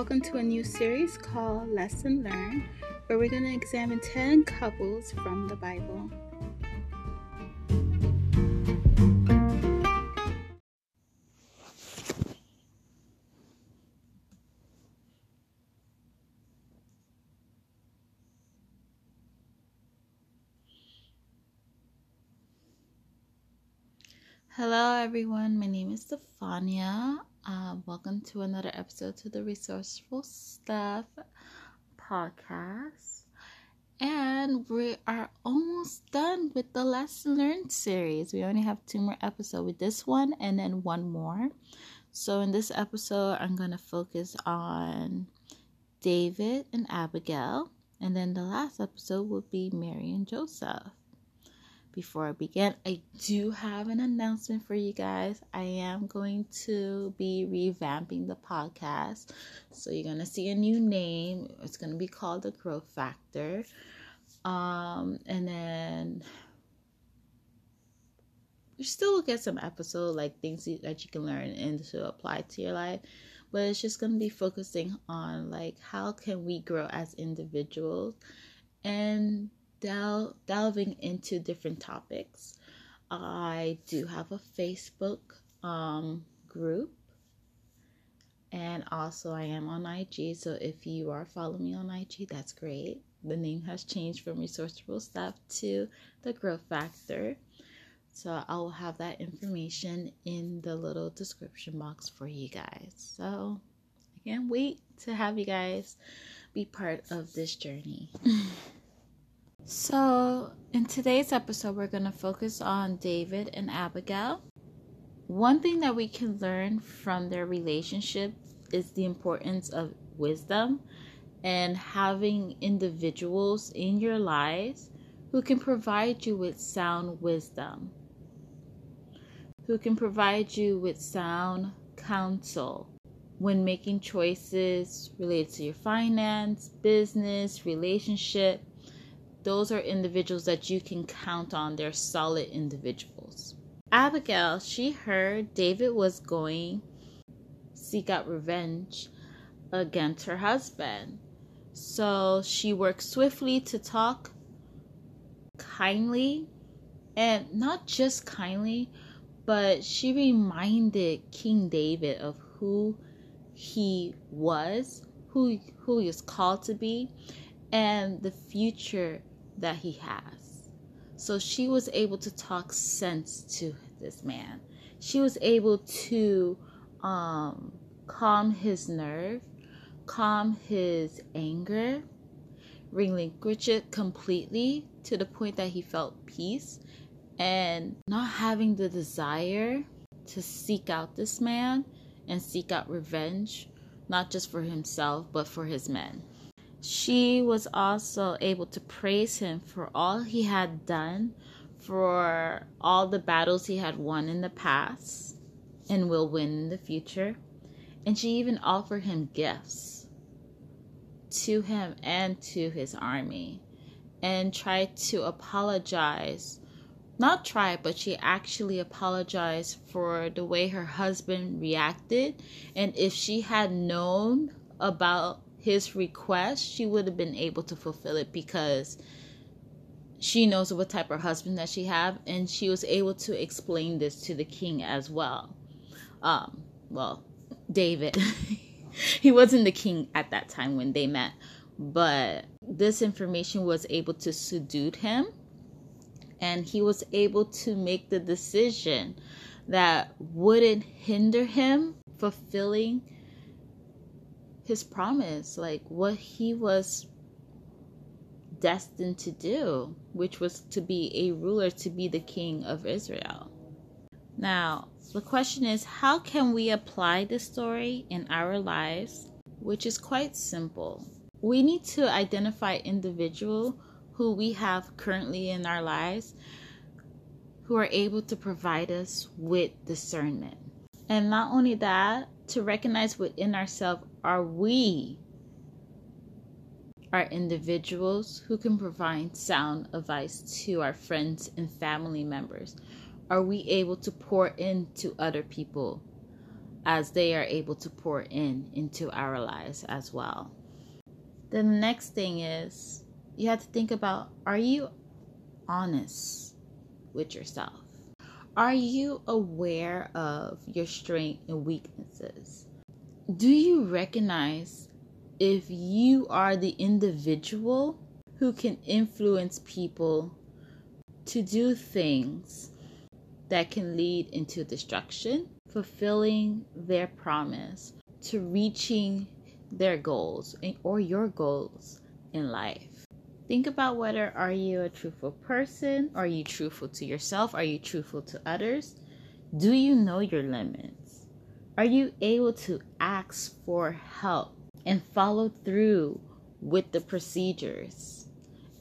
welcome to a new series called Lesson Learned, where we're going to examine 10 couples from the Bible. Hello, everyone. My name is Stefania. Uh, welcome to another episode to the Resourceful Stuff podcast. And we are almost done with the Lesson Learned series. We only have two more episodes with this one and then one more. So, in this episode, I'm going to focus on David and Abigail. And then the last episode will be Mary and Joseph before I begin, I do have an announcement for you guys. I am going to be revamping the podcast. So you're going to see a new name. It's going to be called The Growth Factor. Um, and then you still get some episode like things that you can learn and to apply to your life but it's just going to be focusing on like how can we grow as individuals and del- delving into different topics. I do have a Facebook um, group, and also I am on IG. So if you are following me on IG, that's great. The name has changed from Resourceful Stuff to the Growth Factor. So I will have that information in the little description box for you guys. So I can't wait to have you guys be part of this journey. So, in today's episode, we're going to focus on David and Abigail. One thing that we can learn from their relationship is the importance of wisdom and having individuals in your lives who can provide you with sound wisdom, who can provide you with sound counsel when making choices related to your finance, business, relationship, those are individuals that you can count on. They're solid individuals. Abigail, she heard David was going seek out revenge against her husband. So she worked swiftly to talk kindly and not just kindly, but she reminded King David of who he was, who who he was called to be, and the future that he has. So she was able to talk sense to this man. She was able to um, calm his nerve, calm his anger, relinquish it completely to the point that he felt peace and not having the desire to seek out this man and seek out revenge, not just for himself, but for his men. She was also able to praise him for all he had done, for all the battles he had won in the past and will win in the future. And she even offered him gifts to him and to his army and tried to apologize. Not try, but she actually apologized for the way her husband reacted. And if she had known about his request, she would have been able to fulfill it because she knows what type of husband that she have and she was able to explain this to the king as well. Um well david. He wasn't the king at that time when they met but this information was able to seduce him and he was able to make the decision that wouldn't hinder him fulfilling his promise, like what he was destined to do, which was to be a ruler, to be the king of Israel. Now, the question is how can we apply this story in our lives? Which is quite simple. We need to identify individual who we have currently in our lives who are able to provide us with discernment. And not only that, to recognize within ourselves are we are individuals who can provide sound advice to our friends and family members? Are we able to pour into other people as they are able to pour in into our lives as well. The next thing is you have to think about are you honest with yourself? Are you aware of your strengths and weaknesses? Do you recognize if you are the individual who can influence people to do things that can lead into destruction, fulfilling their promise, to reaching their goals or your goals in life. Think about whether are you a truthful person? Are you truthful to yourself? Are you truthful to others? Do you know your limits? Are you able to ask for help and follow through with the procedures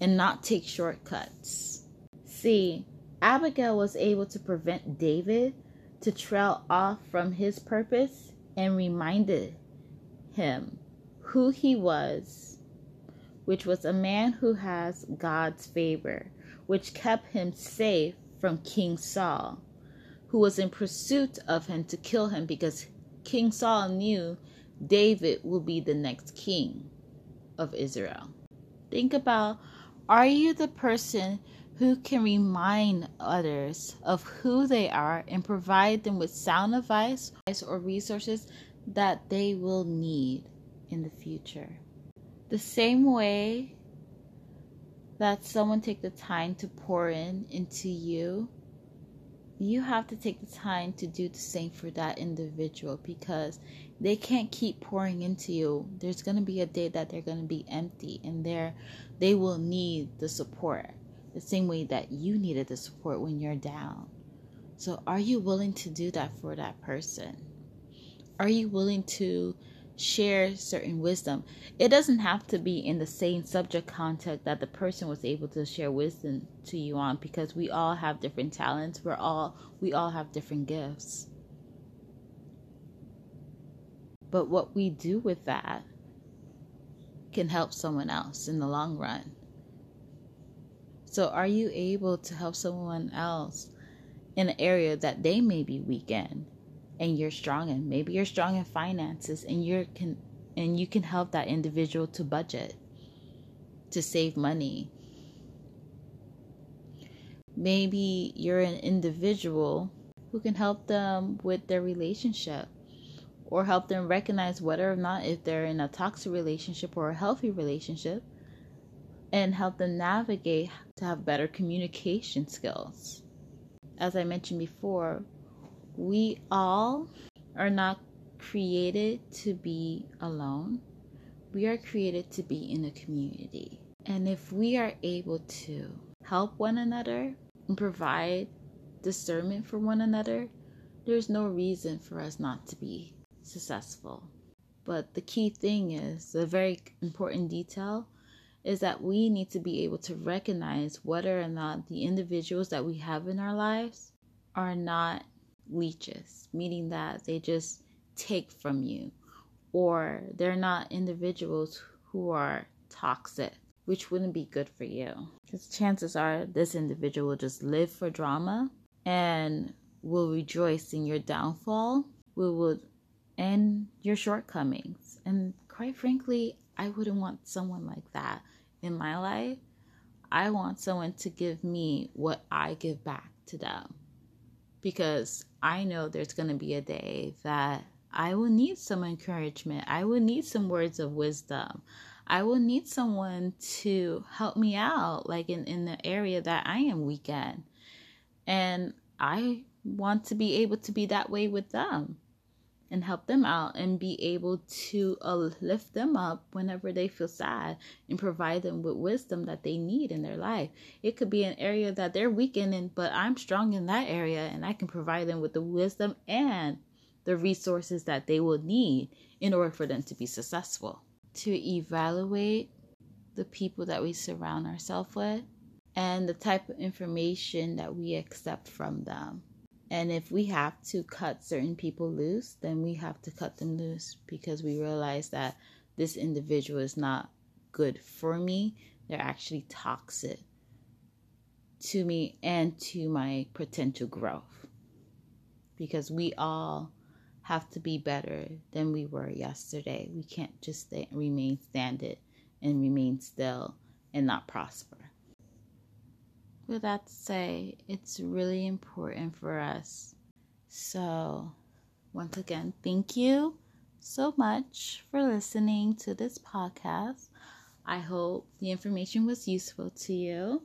and not take shortcuts? See, Abigail was able to prevent David to trail off from his purpose and reminded him who he was, which was a man who has God's favor, which kept him safe from King Saul, who was in pursuit of him to kill him because King Saul knew David will be the next king of Israel. Think about are you the person who can remind others of who they are and provide them with sound advice or resources that they will need in the future. The same way that someone take the time to pour in into you, you have to take the time to do the same for that individual because they can't keep pouring into you. There's going to be a day that they're going to be empty and they they will need the support the same way that you needed the support when you're down. So, are you willing to do that for that person? Are you willing to share certain wisdom? It doesn't have to be in the same subject context that the person was able to share wisdom to you on because we all have different talents. We're all we all have different gifts. But what we do with that can help someone else in the long run. So, are you able to help someone else in an area that they may be weak in and you're strong in? Maybe you're strong in finances and you can and you can help that individual to budget, to save money. Maybe you're an individual who can help them with their relationship or help them recognize whether or not if they're in a toxic relationship or a healthy relationship and help them navigate to have better communication skills. As I mentioned before, we all are not created to be alone. We are created to be in a community. And if we are able to help one another and provide discernment for one another, there's no reason for us not to be successful. But the key thing is the very important detail is that we need to be able to recognize whether or not the individuals that we have in our lives are not leeches, meaning that they just take from you, or they're not individuals who are toxic, which wouldn't be good for you. Because chances are this individual will just live for drama and will rejoice in your downfall, will, will end your shortcomings. And quite frankly, I wouldn't want someone like that in my life. I want someone to give me what I give back to them because I know there's going to be a day that I will need some encouragement. I will need some words of wisdom. I will need someone to help me out, like in, in the area that I am weak in. And I want to be able to be that way with them and help them out and be able to uh, lift them up whenever they feel sad and provide them with wisdom that they need in their life. It could be an area that they're weak in, but I'm strong in that area and I can provide them with the wisdom and the resources that they will need in order for them to be successful. To evaluate the people that we surround ourselves with and the type of information that we accept from them and if we have to cut certain people loose, then we have to cut them loose because we realize that this individual is not good for me. They're actually toxic to me and to my potential growth. Because we all have to be better than we were yesterday. We can't just stay, remain standing and remain still and not prosper. With that to say, it's really important for us. So, once again, thank you so much for listening to this podcast. I hope the information was useful to you.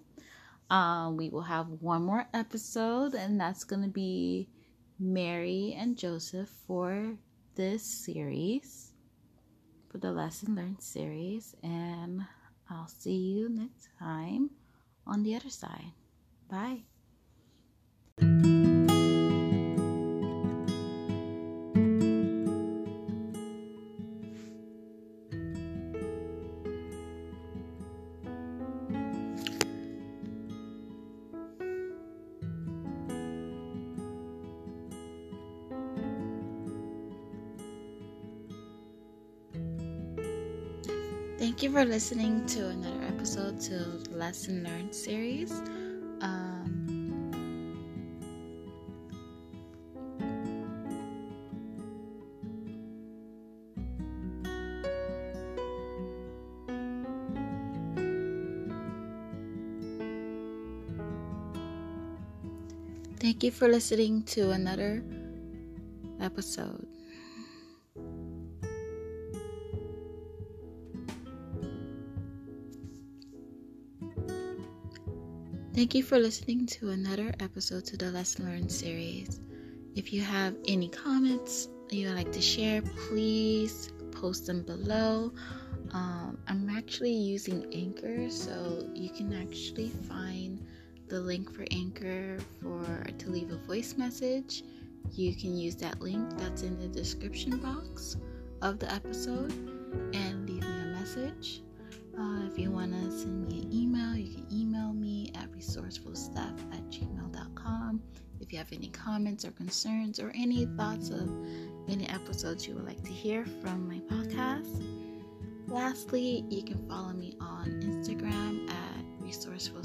Um, we will have one more episode, and that's going to be Mary and Joseph for this series, for the Lesson Learned series. And I'll see you next time on the other side. Bye. Thank you for listening to another episode to Lesson Learned series. Um, Thank you for listening to another episode. Thank you for listening to another episode to the Lesson Learned series. If you have any comments you would like to share, please post them below. Um, I'm actually using Anchor, so you can actually find the link for Anchor for to leave a voice message. You can use that link that's in the description box of the episode and leave me a message. Uh, if you want to send me an email, you can email me at resourcefulstuff at gmail.com. If you have any comments or concerns or any thoughts of any episodes you would like to hear from my podcast. Lastly, you can follow me on Instagram at resourceful